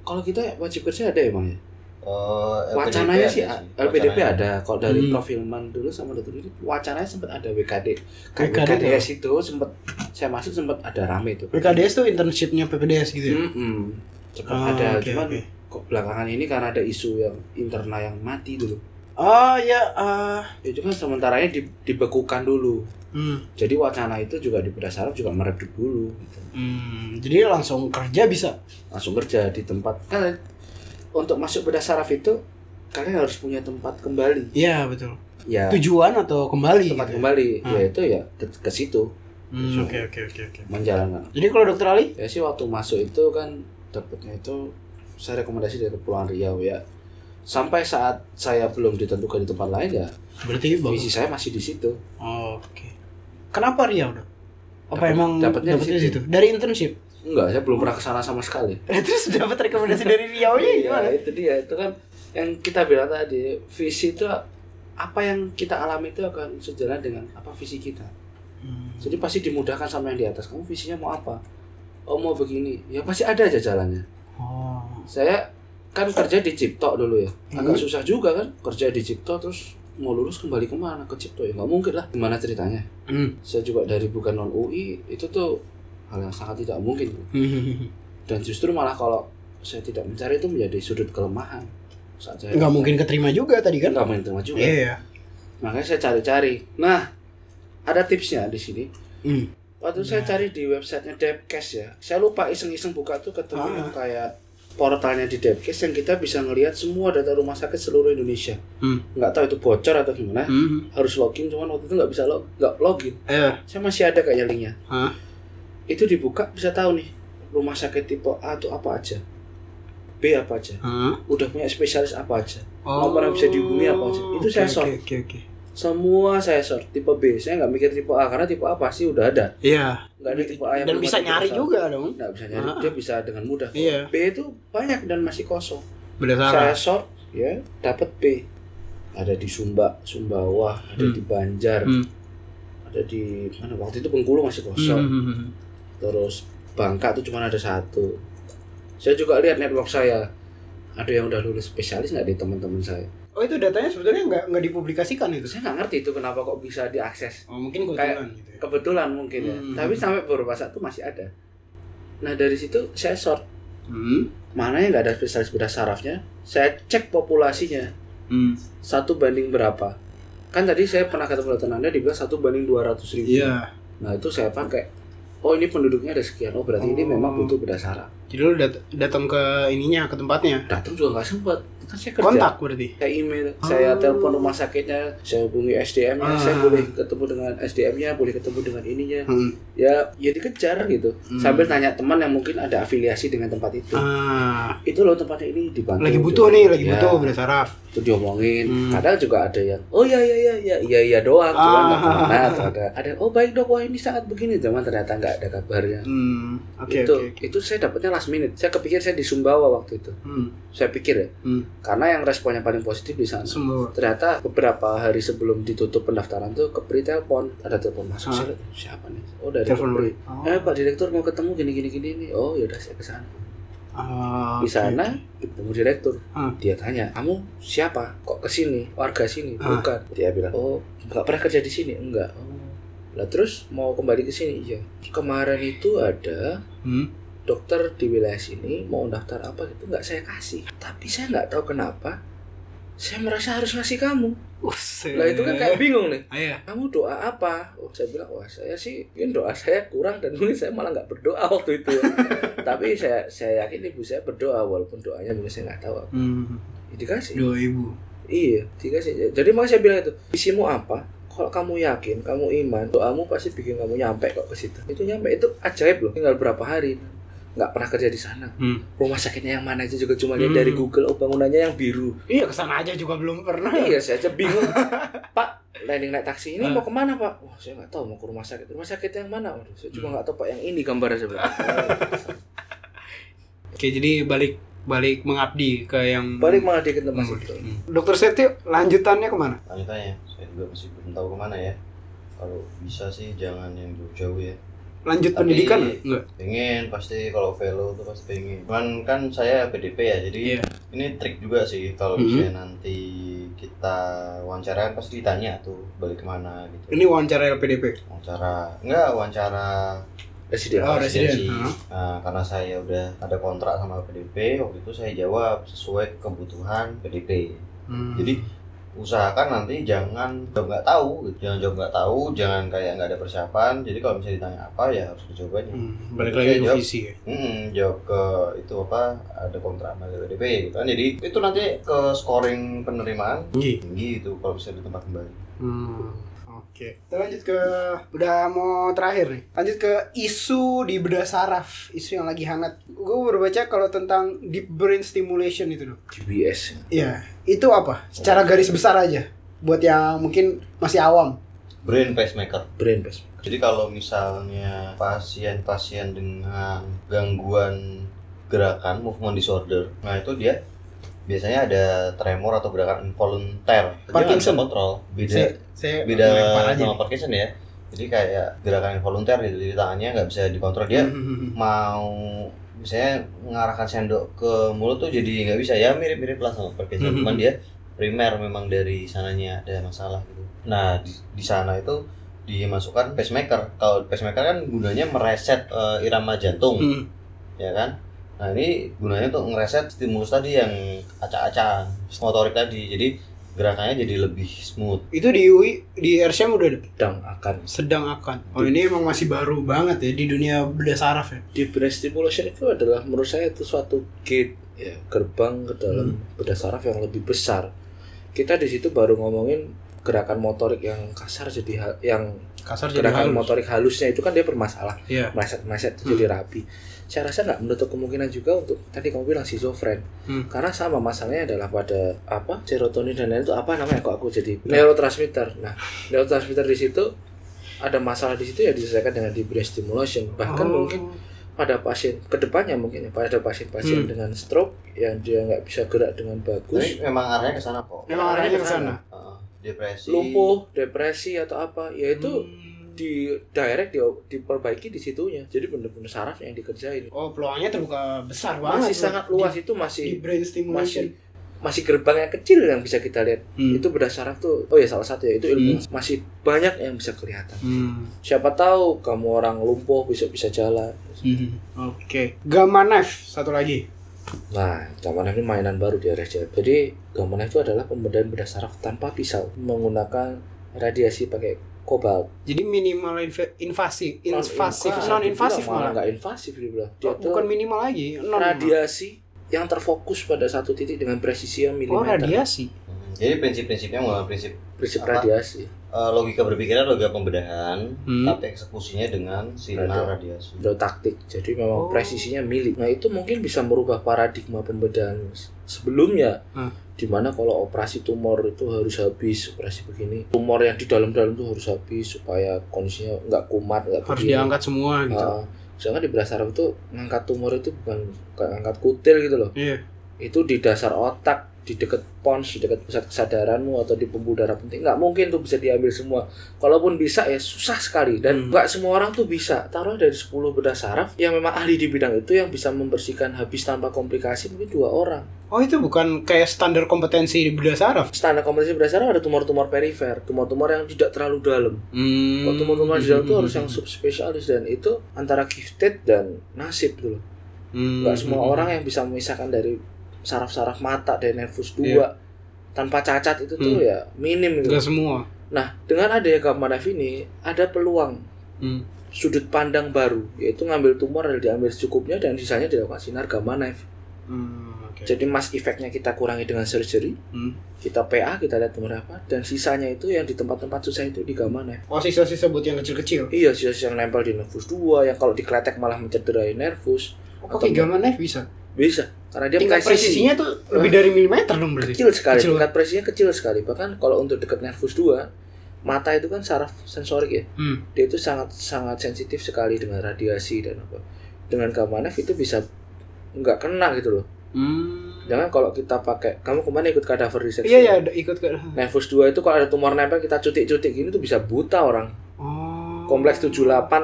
kalau kita wajib kerja ada emang ya. Oh, LPDP Wacananya sih LPDP Wacananya. ada. Kalau dari Hmm. profilman dulu sama dokter ini wacananya sempat ada WKD. Kayak WKD WKDS itu sempat saya masuk sempat ada rame itu. PKDS tuh internshipnya PPDS gitu ya Mm-mm. Sempat Ah, ada oke, cuman oke. kok belakangan ini karena ada isu yang internal yang mati dulu. Oh ya eh, Itu kan sementaranya di- dibekukan dulu. hmm, Jadi wacana itu juga di saraf juga meredup dulu. Gitu. hmm, jadi langsung kerja bisa Langsung kerja di tempat kan untuk masuk saraf itu kalian harus punya tempat kembali. iya betul Ya tujuan atau kembali tempat gitu ya? kembali Hmm. yaitu ya ke, ke situ Hmm, oke oke oke oke menjalankan. jadi kalau dokter Ali Ya sih waktu masuk itu kan dapatnya itu saya rekomendasi dari Kepulauan Riau ya. Sampai saat saya belum ditentukan di tempat lain ya berarti bagus visi saya masih di situ. Oh, oke kenapa Riau dok apa Dapat- emang dapatnya di situ. situ dari internship Enggak, saya belum pernah ke sana sama sekali. [LAUGHS] terus dapat rekomendasi dari Riau nya gimana Iya, itu dia. Itu kan yang kita bilang tadi, visi itu apa yang kita alami itu akan sejalan dengan apa visi kita. Hmm. Jadi pasti dimudahkan sama yang di atas. Kamu visinya mau apa? Oh mau begini. Ya pasti ada aja jalannya. oh Saya kan kerja di Cipto dulu ya. Agak Hmm. susah juga kan kerja di Cipto terus mau lulus kembali ke mana ke Cipto ya nggak mungkin lah. Gimana ceritanya? Hmm. Saya juga dari bukan non UI itu tuh hal yang sangat tidak mungkin. Dan justru malah kalau saya tidak mencari itu menjadi sudut kelemahan. Saat saya nggak mungkin keterima juga tadi kan nggak mungkin terima juga. iya Makanya saya cari-cari. Nah, ada tipsnya di sini. Hmm. Waktu saya cari di websitenya Depkes ya, saya lupa iseng-iseng buka tuh ketemu Ah. yang kayak portalnya di Depkes yang kita bisa ngelihat semua data rumah sakit seluruh Indonesia. Hmm. Nggak tahu itu bocor atau gimana. Hmm. Harus login, cuman waktu itu nggak bisa log, nggak login. Eh. Saya masih ada kayaknya linknya. Hah? Itu dibuka bisa tahu nih rumah sakit tipe A itu apa aja, B apa aja, Hah? udah punya spesialis apa aja, Oh. nomor yang bisa dihubungi apa aja. Itu saya Oke, sort. Oke, oke, oke. Semua saya sort tipe B. Saya nggak mikir tipe A karena tipe A pasti udah ada. Iya. Nggak ada tipe A yang Dan belum bisa nyari juga dong. Nggak bisa nyari, Ah. dia bisa dengan mudah. Iya. B itu banyak dan masih kosong. Berdasarkan. Saya sort ya dapat B. Ada di Sumba, Sumbawa, ada Hmm. di Banjar, Hmm. ada di mana waktu itu Bengkulu masih kosong. Hmm, hmm, hmm. Terus Bangka tuh cuma ada satu. Saya juga lihat network saya. Ada yang udah lulus spesialis nggak di teman-teman saya. Oh itu datanya sebetulnya nggak nggak dipublikasikan itu? Saya nggak ngerti itu kenapa kok bisa diakses. Oh mungkin kebetulan gitu ya. Kebetulan mungkin ya. Hmm. Tapi sampai beberapa saat tuh masih ada. Nah dari situ saya sort Hmm. mana yang nggak ada spesialis bedah sarafnya. Saya cek populasinya Hmm. satu banding berapa. Kan tadi saya pernah ketemu dokter Anda dibilang satu banding 200 ribu. Iya. Nah itu saya pakai. Oh ini penduduknya ada sekian. Oh berarti ini Oh. memang butuh bedah saraf. Jadi lu dat- datang ke ininya ke tempatnya. Datang juga nggak sempat. Kan saya kerja. Kontak berarti. Saya email, saya Oh. telepon rumah sakitnya, saya hubungi SDM-nya, Ah. saya boleh ketemu dengan SDM-nya, boleh ketemu dengan ininya. Hmm. Ya, ya dikejar gitu. Hmm. Sambil tanya teman yang mungkin ada afiliasi dengan tempat itu. Ah. Itu loh tempatnya ini dibantu. Lagi butuh nih, lagi Ya, butuh bedah saraf. Itu diomongin. Hmm. Kadang juga ada yang, oh ya ya ya ya iya iya doang, nggak Ah. ke mana. Atau ada, ada oh baik dok, wah ini saat begini, cuman ternyata nggak ada kabarnya. Hmm. Oke itu oke. oke. itu saya dapatnya last minute. Saya kepikir saya di Sumbawa waktu itu. Hmm. Saya pikir ya, Hmm. Karena yang responnya paling positif di sana. Semua. ternyata beberapa hari sebelum ditutup pendaftaran tuh Kepri telepon ada telepon masuk. Saya lihat, siapa nih? Oh dari Telepon Kepri. Oh. eh Pak Direktur mau ketemu gini gini gini nih oh yaudah saya ke sana. Ah, di sana ketemu direktur. Hah? dia tanya kamu siapa? Kok ke sini warga sini? Hah? bukan. Dia bilang oh nggak pernah kerja di sini? Enggak. Oh. Lah terus mau kembali ke sini? Iya. Kemarin itu ada Hmm. Dokter di wilayah sini mau daftar apa gitu nggak saya kasih tapi saya nggak tahu kenapa saya merasa harus ngasih kamu Buset. lah itu kan kayak bingung nih Ah, iya. kamu doa apa? Oh, saya bilang, wah saya sih mungkin doa saya kurang dan mungkin saya malah nggak berdoa waktu itu. [LAUGHS] Tapi saya saya yakin ibu saya berdoa walaupun doanya mungkin saya nggak tahu. apa. Hmm. Ya, dikasih. Dua ibu. Iya, dikasih. Jadi makanya saya bilang itu, visimu apa? Kalau kamu yakin, kamu iman, doamu pasti bikin kamu nyampe kok ke situ. Itu nyampe itu ajaib loh. Tinggal berapa hari nggak pernah kerja di sana. Hmm. Rumah sakitnya yang mana aja juga cuma lihat Hmm. dari Google. Oh bangunannya yang biru. Iya ke sana aja juga belum pernah. Iya, saya aja bingung. [LAUGHS] Pak, landing naik taksi ini Ah. mau ke mana Pak? Wah, saya nggak tahu mau ke rumah sakit. Rumah sakit yang mana? Waduh, saya juga nggak tahu Pak yang ini gambarnya sebenarnya. [LAUGHS] Oke jadi balik balik mengabdi ke yang Balik dia ke tempat Hmm. itu. Dokter Setio lanjutannya ke mana? lanjutannya saya juga masih belum tahu ke mana ya kalau bisa sih jangan yang jauh-jauh ya Lanjut Tapi- pendidikan enggak? pengen pasti kalau velo tuh pasti pengen cuman kan saya PDP ya jadi Iya. ini trik juga sih kalau Mhm. misalnya nanti kita wawancara kan pasti ditanya tuh balik ke mana gitu Ini wawancara LPDP. wawancara enggak wawancara Residen. Oh, residen. residensi. Hah? Nah, karena saya udah ada kontrak sama PDP waktu itu saya jawab sesuai kebutuhan PDP Hmm. jadi usahakan nanti jangan jawab nggak tahu gitu. jangan jawab nggak tahu jangan kayak nggak ada persiapan. Jadi kalau misalnya ditanya apa ya harus aja Hmm, balik lagi ke visi ya. Mm, jawab ke itu apa ada kontrak sama PDP gitu kan. Jadi itu nanti ke scoring penerimaan tinggi. itu kalau bisa di tempat kembali. Hmm, Oke. Kita lanjut ke udah mau terakhir nih. Lanjut ke isu di bedah saraf, isu yang lagi hangat. Gue baru baca kalau tentang deep brain stimulation itu, Dok. DBS. Iya, itu apa? Secara garis besar aja buat yang mungkin masih awam. brain pacemaker Brain pacemaker. jadi kalau misalnya pasien-pasien dengan gangguan gerakan movement disorder nah itu dia biasanya ada tremor atau gerakan involunter Parkinson. kontrol. Beda Saya, saya beda sama Parkinson ya. Jadi kayak gerakan involunter gitu jadi tangannya nggak bisa dikontrol. Dia Hmm, mau misalnya mengarahkan sendok ke mulut tuh jadi nggak bisa. Ya mirip-mirip lah sama Parkinson. Mhm. cuman dia primer memang dari sananya ada masalah gitu. Nah di, di sana itu dimasukkan pacemaker. Kalau pacemaker kan gunanya mereset eh, irama jantung. Hmm. ya kan nah ini gunanya untuk ngereset stimulus tadi yang acak-acakan motorik tadi jadi gerakannya jadi lebih smooth. Itu di UI di RCM udah ada sedang akan sedang akan. Oh ini emang masih baru banget ya di dunia bedah saraf ya. di brain stimulation itu adalah menurut saya itu suatu gate ya gerbang ke dalam bedah saraf yang lebih besar kita di situ baru ngomongin gerakan motorik yang kasar jadi yang Kasar jadi gerakan halus. motorik halusnya itu kan dia bermasalah Iya. meleset-meleset jadi rapi saya rasa nggak menutup kemungkinan juga untuk tadi kamu bilang schizofren Hmm. karena sama masalahnya adalah pada apa serotonin dan lain itu apa namanya kok aku jadi neurotransmitter nah neurotransmitter di situ ada masalah di situ ya diselesaikan dengan di brain stimulation bahkan Oh. mungkin pada pasien ke depannya mungkin pada pasien-pasien Hmm. dengan stroke yang dia nggak bisa gerak dengan bagus Tapi memang arahnya ke sana kok. Memang arahnya ke sana. Depresi. lumpuh depresi atau apa ya itu Hmm. Di direct di, diperbaiki di situnya jadi bener-bener saraf yang dikerjain Oh peluangnya terbuka besar banget. masih sangat luas di, itu masih di brain stimulation. masih masih gerbang yang kecil yang bisa kita lihat Hmm. itu bedah saraf tuh oh ya salah satu ya itu ilmu masih banyak yang bisa kelihatan Hmm. siapa tahu kamu orang lumpuh bisa bisa jalan Hmm. Oke. Gamma knife satu lagi. nah zaman ini mainan baru di RSCM jadi gamma knife itu adalah pembedahan bedah saraf tanpa pisau menggunakan radiasi pakai kobalt Jadi minimal inv- invasif, invasif, non invasif malah malah. nggak invasif dia bilang dia Oh, bukan minimal lagi, non. radiasi yang terfokus pada satu titik dengan presisi yang Oh milimeter radiasi. Hmm, Jadi prinsip-prinsipnya menggunakan prinsip prinsip Apa? radiasi eh, logika berpikirnya logika pembedahan, Hmm. tapi eksekusinya dengan sinar Radio. radiasi. Taktik jadi memang Oh. presisinya milik nah itu mungkin bisa merubah paradigma pembedahan sebelumnya Hmm. di mana kalau operasi tumor itu harus habis operasi begini tumor yang di dalam-dalam itu harus habis supaya kondisinya nggak kumat nggak Harus begini. diangkat semua gitu. Ah, sedangkan di bedah saraf itu ngangkat tumor itu bukan kayak ngangkat kutil gitu loh Iya. itu di dasar otak di dekat pons di dekat pusat kesadaranmu atau di pembuluh darah penting nggak mungkin tuh bisa diambil semua kalaupun bisa ya susah sekali dan Hmm. nggak semua orang tuh bisa taruh dari 10 bedah saraf yang memang ahli di bidang itu yang bisa membersihkan habis tanpa komplikasi mungkin dua orang Oh itu bukan kayak standar kompetensi di bedah saraf. standar kompetisi bedah saraf ada tumor-tumor perifer tumor-tumor yang tidak terlalu dalam Hmm. kalau tumor-tumor di dalam itu harus yang subspesialis dan itu antara gifted dan nasib gitu loh Hmm. nggak semua orang yang bisa memisahkan dari saraf-saraf mata dan nervus 2 Iya. tanpa cacat itu tuh Hmm. ya minim gitu. Enggak semua. Nah, dengan adanya gamma knife ini ada peluang Hmm. sudut pandang baru yaitu ngambil tumor dan diambil secukupnya dan sisanya dilakukan sinar gamma knife. Hmm. Jadi mas efeknya kita kurangi dengan surgery, Hmm. kita PA, kita lihat tumor apa dan sisanya itu yang di tempat-tempat susah itu di gamma knife. Oh sisa-sisa buat yang kecil-kecil. Iya, sisa yang nempel di nervus 2 yang kalau dikletek malah mencederai nervus Oh, pakai gamma knife bisa. Bisa karena dia Tingkat presisi. presisinya tuh lebih dari milimeter dong berarti. kecil sekali Kecil. tingkat presisinya kecil sekali bahkan kalau untuk dekat nervus 2 mata itu kan saraf sensorik ya Hmm. dia itu sangat sangat sensitif sekali dengan radiasi dan apa dengan gamma knife itu bisa nggak kena gitu loh Hmm. jangan kalau kita pakai kamu kemarin ikut kadaver research Iya ya ada ikut ke. nervus 2 itu kalau ada tumor nempel kita cutik-cutik gini tuh bisa buta orang Oh. Kompleks 78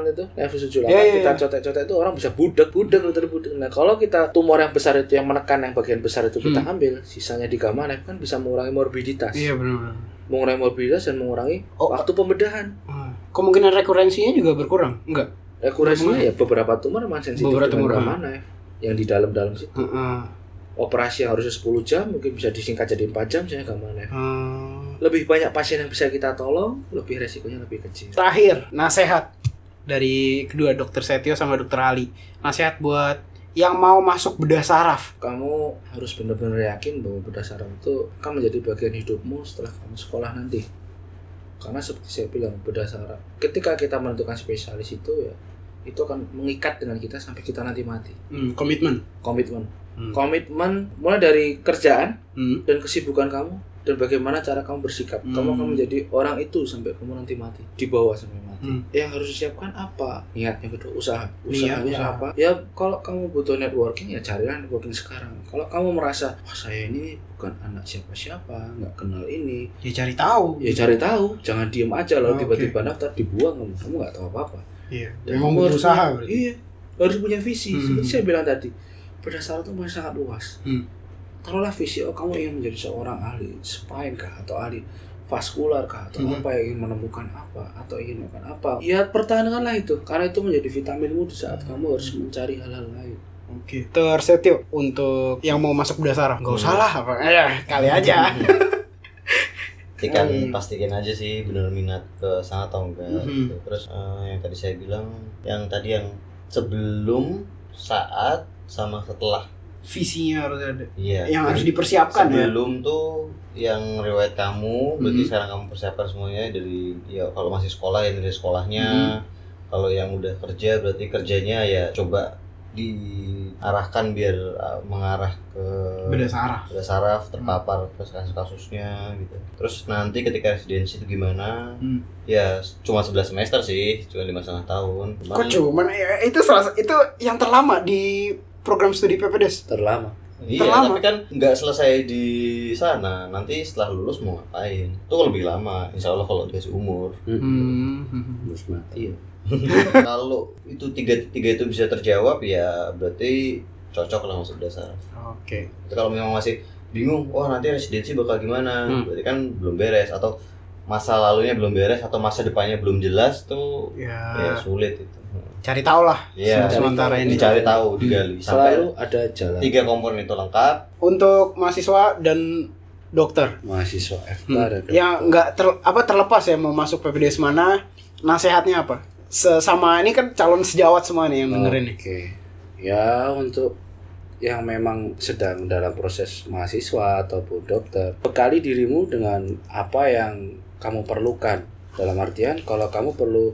itu nervus 78 Iya, iya, kita iya. cotek-cotek itu orang bisa budak budak lutut budak nah kalau kita tumor yang besar itu yang menekan yang bagian besar itu kita Hmm. ambil sisanya di gamma knife kan bisa mengurangi morbiditas Iya benar. mengurangi morbiditas dan mengurangi Oh. waktu pembedahan. Ah. Kemungkinan rekurensinya juga berkurang? Enggak. Rekurasinya ya beberapa tumor memang sensitif Beberapa tumor, gamma knife yang di dalam-dalam situ. Heeh. Operasi yang harusnya 10 jam mungkin bisa disingkat jadi 4 jam saya gamma knife. Hmm. Lebih banyak pasien yang bisa kita tolong, lebih resikonya lebih kecil. Terakhir, nasihat dari kedua dokter Setio sama dokter Ali. Nasihat buat yang mau masuk bedah saraf. Kamu harus benar-benar yakin bahwa bedah saraf itu akan menjadi bagian hidupmu setelah kamu sekolah nanti. Karena seperti saya bilang bedah saraf, ketika kita menentukan spesialis itu ya itu akan mengikat dengan kita sampai kita nanti mati. Hmm, komitmen. Komitmen. Hmm. komitmen mulai dari kerjaan Hmm. dan kesibukan kamu dan bagaimana cara kamu bersikap Hmm. kamu akan menjadi orang itu sampai kamu nanti mati di bawah sampai mati Hmm. yang harus disiapkan apa niatnya kedua usaha Niat, usahanya usaha. apa ya kalau kamu butuh networking ya carilah networking sekarang kalau kamu merasa wah saya ini bukan anak siapa-siapa nggak kenal ini Ya cari tahu. ya cari tahu jangan diem aja Oh, lalu tiba-tiba daftar dibuang kamu kamu nggak tahu apa-apa Iya. Dan Memang kamu harus berusaha berarti. Iya, harus punya visi. Hmm. Seperti saya bilang tadi, berdasarkan itu masih sangat luas. Hmm. Taruhlah visi, oh kamu ingin menjadi seorang ahli spine kah, atau ahli vaskular kah, atau Hmm. apa yang ingin menemukan apa, atau ingin melakukan apa. Ya pertahankanlah itu, karena itu menjadi vitaminmu di saat kamu harus mencari hal-hal lain. Oke. Tersetio untuk yang mau masuk bedah saraf. Enggak usah lah, apa. Ya, kali aja. [LAUGHS] pastikan Hmm. pastikan aja sih bener minat ke sana atau enggak gitu. terus eh, yang tadi saya bilang yang tadi yang sebelum saat sama setelah Visinya harus ada. iya Yang harus dipersiapkan ya. sebelum tuh yang riwayat kamu berarti Mhm. sekarang kamu persiapkan semuanya dari ya kalau masih sekolah ya dari sekolahnya Mhm. kalau yang udah kerja berarti kerjanya ya coba diarahkan biar uh, mengarah ke Beda saraf. beda saraf terpapar terus kasus-kasusnya gitu terus nanti ketika residensi itu gimana Hmm. ya cuma 11 semester sih cuma lima setengah tahun Cuman- Kok cuman ya, itu salah itu yang terlama di program studi PPDS. terlama Iya, Terlama. tapi kan nggak selesai di sana. Nanti setelah lulus mau ngapain? Itu lebih lama, insya Allah kalau dikasih umur. Hmm. harus mati ya [LAUGHS] kalau itu tiga tiga itu bisa terjawab ya berarti cocok lah masuk dasar. Oke. Tapi kalau memang masih bingung, wah nanti residensi bakal gimana? Hmm. Berarti kan belum beres atau masa lalunya belum beres atau masa depannya belum jelas tuh Ya, ya sulit itu. Cari tahu lah. Iya, sementara ini. dicari tahu, digali sampai selalu ada jalan tiga komponen itu lengkap. Untuk mahasiswa dan dokter mahasiswa FK Hmm. dan dokter. yang nggak ter, apa terlepas ya mau masuk PPDS mana, nasehatnya apa? Sesama ini kan calon sejawat semua nih yang dengerin nih. Oke. Ya untuk yang memang sedang dalam proses mahasiswa ataupun dokter, bekali dirimu dengan apa yang kamu perlukan. Dalam artian kalau kamu perlu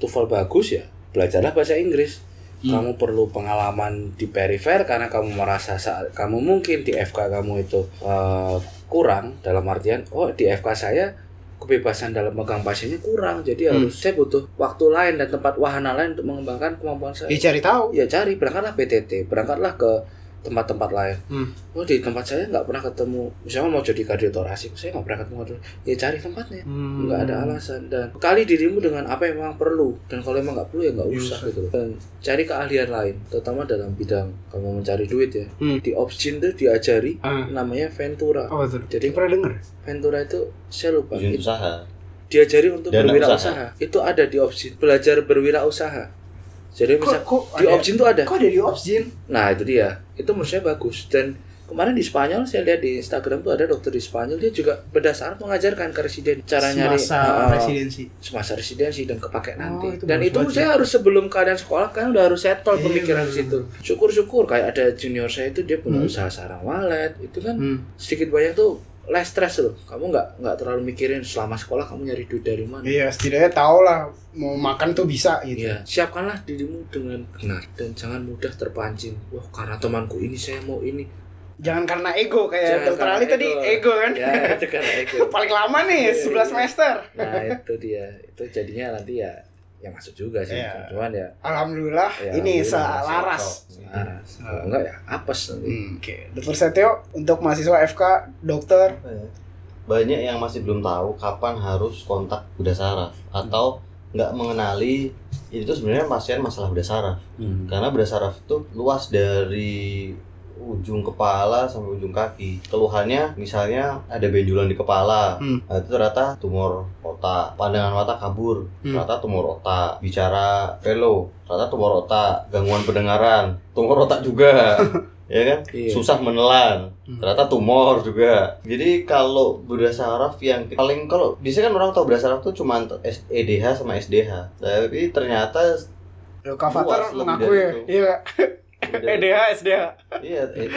TOEFL bagus ya, belajarlah bahasa Inggris. Hmm. Kamu perlu pengalaman di perifer karena kamu merasa saat kamu mungkin di FK kamu itu eh, kurang dalam artian oh di FK saya kebebasan dalam megang pasiennya kurang jadi Hmm. harus saya butuh waktu lain dan tempat wahana lain untuk mengembangkan kemampuan saya Ya cari tahu. ya cari berangkatlah PTT berangkatlah ke tempat-tempat lain. Hmm. oh di tempat saya nggak pernah ketemu. Misalnya mau jadi kardiotorasik saya nggak pernah ketemu. Kardio- ya cari tempatnya. Hmm. nggak ada alasan. Dan kali dirimu dengan apa yang memang perlu. Dan kalau emang nggak perlu ya nggak Ya usah gitu. Loh dan cari keahlian lain terutama dalam bidang kamu mencari duit ya. Hmm. di Opsgin tuh diajari Ah. namanya Ventura. Oh betul. Jadi- pernah denger? Ventura itu saya lupa. Usaha. diajari untuk berwirausaha. itu ada di Opsgin belajar berwirausaha jadi kok di ada- Opsgin tuh ada Kok ada di Opsgin? Nah itu dia, itu menurut saya bagus dan kemarin di Spanyol saya lihat di Instagram tuh ada dokter di Spanyol dia juga berdasar mengajarkan ke residen cara nyari Semasa uh, residensi. semasa residensi dan kepake Oh, nanti itu dan itu saya ya. harus sebelum kalian sekolah kan udah harus settle Iya, pemikiran di bener. situ syukur-syukur kayak ada junior saya itu dia punya Hmm. usaha sarang walet itu kan Hmm. sedikit banyak tuh less stress loh kamu nggak nggak terlalu mikirin selama sekolah kamu nyari duit dari mana Iya, setidaknya tahu lah mau makan tuh bisa gitu. Iya, siapkanlah dirimu dengan benar dan jangan mudah terpancing. Wah, karena temanku ini saya mau ini. Jangan karena ego kayak dokter Ali tadi ego. ego kan. Ya, itu karena itu. [LAUGHS] Paling lama nih, Iya, 11 iya. semester. Nah, itu dia. Itu jadinya nanti ya ya masuk juga sih. Iya. Cuman ya Alhamdulillah Ya, ini alhamdulillah, selaras. Aras. Kalau enggak ya apes nanti. Hmm, Oke, Dokter Setio untuk mahasiswa FK, dokter, banyak yang masih belum tahu kapan harus kontak bedah saraf atau nggak mengenali itu sebenarnya pasien masalah bedah saraf Hmm. karena bedah saraf itu luas dari ujung kepala sampai ujung kaki. Keluhannya misalnya ada benjolan di kepala. Hmm. nah, itu ternyata tumor otak. Pandangan mata kabur. Hmm. ternyata tumor otak. Bicara velo ternyata tumor otak. Gangguan pendengaran. Tumor otak juga. [LAUGHS] Ya kan? Iya. susah menelan. Hmm. ternyata tumor juga. Jadi kalau bedah saraf yang paling kalau biasanya kan orang tahu bedah saraf tuh cuma EDH sama SDH tapi ternyata lebih mengaku ya. Iya, udah- EDH, SDH. iya eh,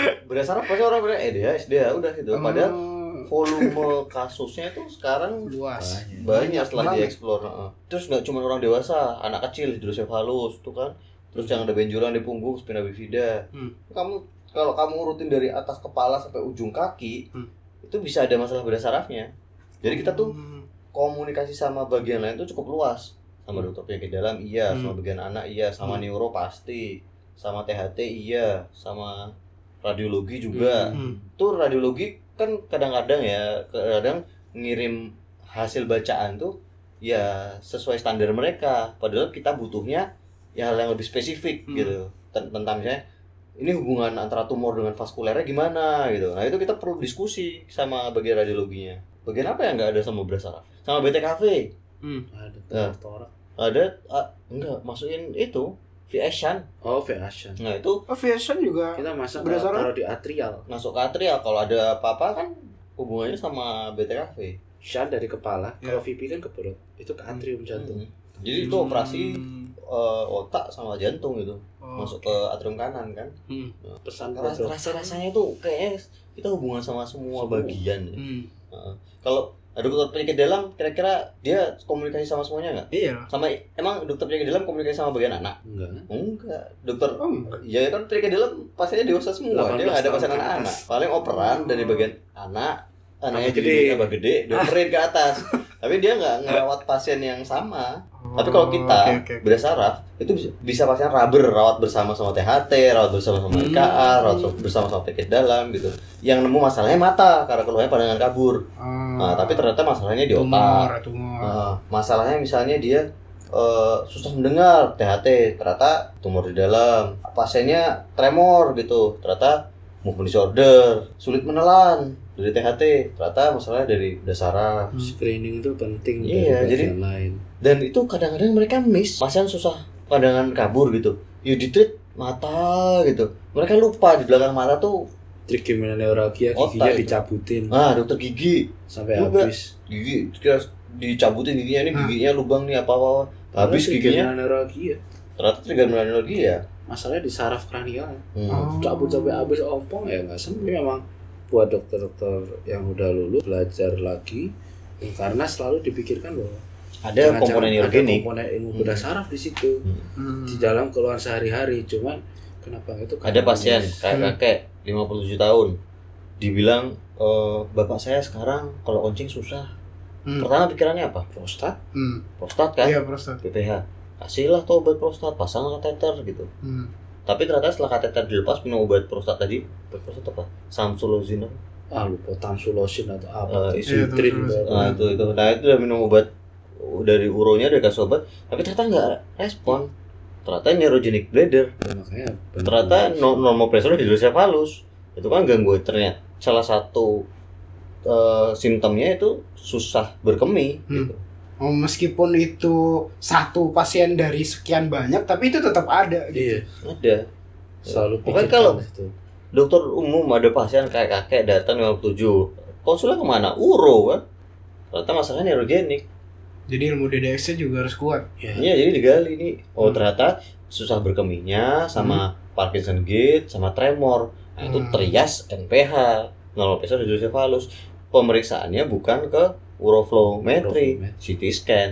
saraf pasti orang bilang EDH SDH udah gitu padahal Hmm, volume kasusnya itu sekarang luas. banyak setelah dieksplor terus nggak cuma orang dewasa anak kecil hidrosefalus tuh kan terus yang ada benjolan di punggung spina bifida Hmm. kamu kalau kamu urutin dari atas kepala sampai ujung kaki Hmm. itu bisa ada masalah bedah sarafnya jadi kita tuh Hmm. komunikasi sama bagian lain tuh cukup luas sama dokter penyakit dalam iya Hmm. sama bagian anak iya sama Hmm. neuro pasti sama THT iya. Sama radiologi juga. Hmm. tuh radiologi kan kadang-kadang ya kadang ngirim hasil bacaan tuh ya sesuai standar mereka. Padahal kita butuhnya ya hal yang lebih spesifik Hmm. gitu. Ten- tentang misalnya ini hubungan antara tumor dengan vaskulernya gimana gitu. Nah itu kita perlu diskusi sama bagian radiologinya. Bagian apa yang nggak ada sama bedah saraf sama BTKV Hmm. Ada torak. ada ah, enggak masukin itu VSN Oh, Fashion. nah itu Oh, fashion juga. Kita masuk Berdasarkan- taruh di atrial. masuk ke atrial kalau ada apa-apa kan hubungannya sama BTKV shunt dari kepala Ya. kalau VP kan ke perut itu ke atrium jantung Hmm. Jadi itu operasi Hmm. eh, otak sama jantung gitu. Oh. Masuk ke atrium kanan kan. Hmm. pesan Ras- Rasa-rasanya itu kayaknya kita hubungan sama semua Semua. bagian. ya. Hmm. Heeh. Kalau ada dokter penyakit dalam, kira-kira dia komunikasi sama semuanya nggak? Iya. Sama emang dokter penyakit dalam komunikasi sama bagian anak? enggak Enggak. Dokter Oh, enggak. Ya kan penyakit dalam pasiennya dewasa semua. Dia 18 nggak ada pasien anak-anak. Paling operan dari bagian anak, anaknya jadi gede. tambah gede, [LAUGHS] dioperin ke atas. Tapi dia nggak ngerawat pasien yang sama. Tapi Oh, kalau kita oke, oke. beda saraf itu bisa, bisa pasien rubber rawat bersama sama THT, rawat bersama sama Hmm. IKA, rawat bersama sama penyakit dalam gitu. Yang nemu masalahnya mata karena keluarnya pandangan kabur. Oh. Nah, tapi ternyata masalahnya di otak. tumor. Nah, masalahnya misalnya dia eh, susah mendengar THT, ternyata tumor di dalam. Pasiennya tremor gitu, ternyata movement disorder, sulit menelan dari THT, ternyata masalahnya dari dasar Hmm. screening itu penting Iya, dari jadi- lain dan itu kadang-kadang mereka miss pasien susah pandangan kabur gitu you ditreat mata gitu mereka lupa di belakang mata tuh trigeminaneuralgia Otak giginya itu. dicabutin ah dokter gigi sampai Juga. habis gigi kira dicabutin giginya ini Ah. giginya lubang nih apa apa habis giginya trigeminaneuralgia ternyata trigonometri ya masalahnya di saraf kranial hmm. Oh. cabut sampai habis ompong ya nggak sembuh memang buat dokter-dokter yang udah lulus belajar lagi ya, karena selalu dipikirkan bahwa ada komponen ada neurogenic komponen ilmu Hmm. bedah saraf di situ Hmm. di dalam keluhan sehari-hari cuman kenapa itu ada pasien miss. kayak Hmm. kakek 57 tahun dibilang "Eh, bapak saya sekarang kalau kencing susah Hmm. pertama pikirannya apa prostat Hmm. prostat kan Iya, prostat. PPH kasihlah tuh obat prostat pasang kateter gitu Hmm. Tapi ternyata setelah kateter dilepas minum obat prostat tadi prostat apa? Samsulozin apa? ah lupa tamsulosin atau apa itu Sutrin Iya, nah itu itu. Nah itu udah minum obat dari uronya udah kasih obat tapi ternyata nggak respon. Ternyata neurogenic bladder. Makanya benar. ternyata no- normal pressure hidrocephalus itu kan gangguan ternyata salah satu eh, simptomnya itu susah berkemih Hmm. gitu. Oh, meskipun itu satu pasien dari sekian banyak, tapi itu tetap ada gitu. iya ada selalu Pokoknya pikirkan kalau- itu dokter umum ada pasien kayak kakek datang 57 konsulnya ke mana uro kan ternyata masalahnya neurogenik Jadi ilmu DDX-nya juga harus kuat. ya Iya jadi digali nih. Oh Hmm. ternyata susah berkemihnya sama Parkinson gait sama tremor. Nah, itu Hmm. trias NPH normal pressure hidrocephalus. Pemeriksaannya bukan ke uroflowmetry, Uroflowmetry. CT scan.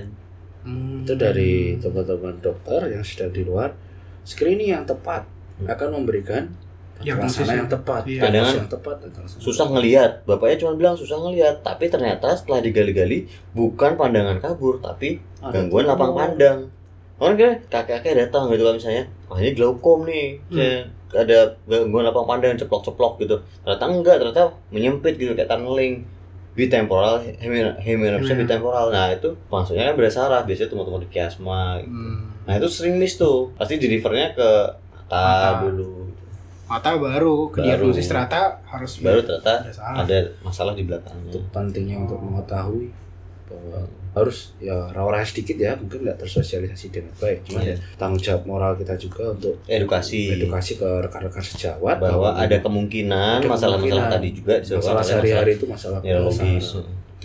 Hmm. itu dari teman-teman dokter yang sedang di luar screening yang tepat akan memberikan Diagnosis pelaksana yang- yang tepat iya. Kadang- yang tepat. Susah ngelihat. Bapaknya cuma bilang susah ngelihat, tapi ternyata setelah digali-gali bukan pandangan kabur, tapi Ada gangguan lapang pandang. Orang kira kakek-kakek datang gitu kan misalnya, wah ini glaukom nih, Hmm. Saya- ada gangguan lapang pandang ceplok-ceplok gitu. Ternyata enggak, ternyata menyempit gitu kayak tunneling. Bitemporal, hemi- hemirapsia Hmm. bitemporal. Nah itu maksudnya kan berdarah, biasanya tumor-tumor di kiasma. Hmm. Nah itu sering miss tuh, pasti di refernya ke mata, Mata. dulu. Mata baru ke diagnosis ternyata harus Baru ternyata ada salah. ada masalah di belakangnya. itu pentingnya untuk mengetahui bahwa harus ya rawa sedikit ya mungkin nggak tersosialisasi dengan baik cuman Iya. ya tanggung jawab moral kita juga untuk Edukasi. edukasi ke rekan-rekan sejawat bahwa ada kemungkinan masalah-masalah tadi juga masalah sehari-hari itu masalah. Ya,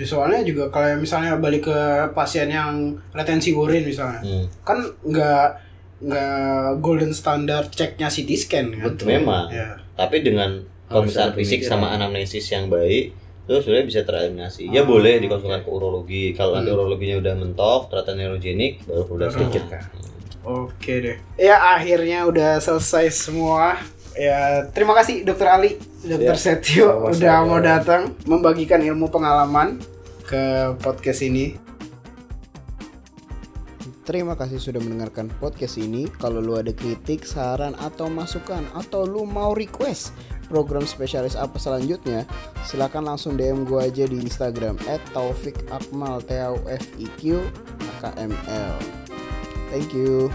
soalnya juga kalau misalnya balik ke pasien yang retensi urin misalnya, Hmm. kan nggak nggak golden standard ceknya CT scan kan? Betul. Memang. Ya. Tapi dengan pemeriksaan fisik sama anamnesis yang baik, itu sebenarnya bisa tereliminasi. Ya Oh, boleh dikonsulkan ke urologi. Kalau nanti Hmm. urologinya udah mentok, ternyata neurogenik, baru perlu sedikit Pikirkan. Oke deh. Ya akhirnya udah selesai semua. Ya terima kasih Dokter Ali, Dokter Ya, Setio sama-sama. udah mau datang membagikan ilmu pengalaman ke podcast ini. Terima kasih sudah mendengarkan podcast ini. Kalau lu ada kritik, saran, atau masukan, atau lu mau request program spesialis apa selanjutnya, silahkan langsung DM gue aja di Instagram @taufikakmal t a. Thank you.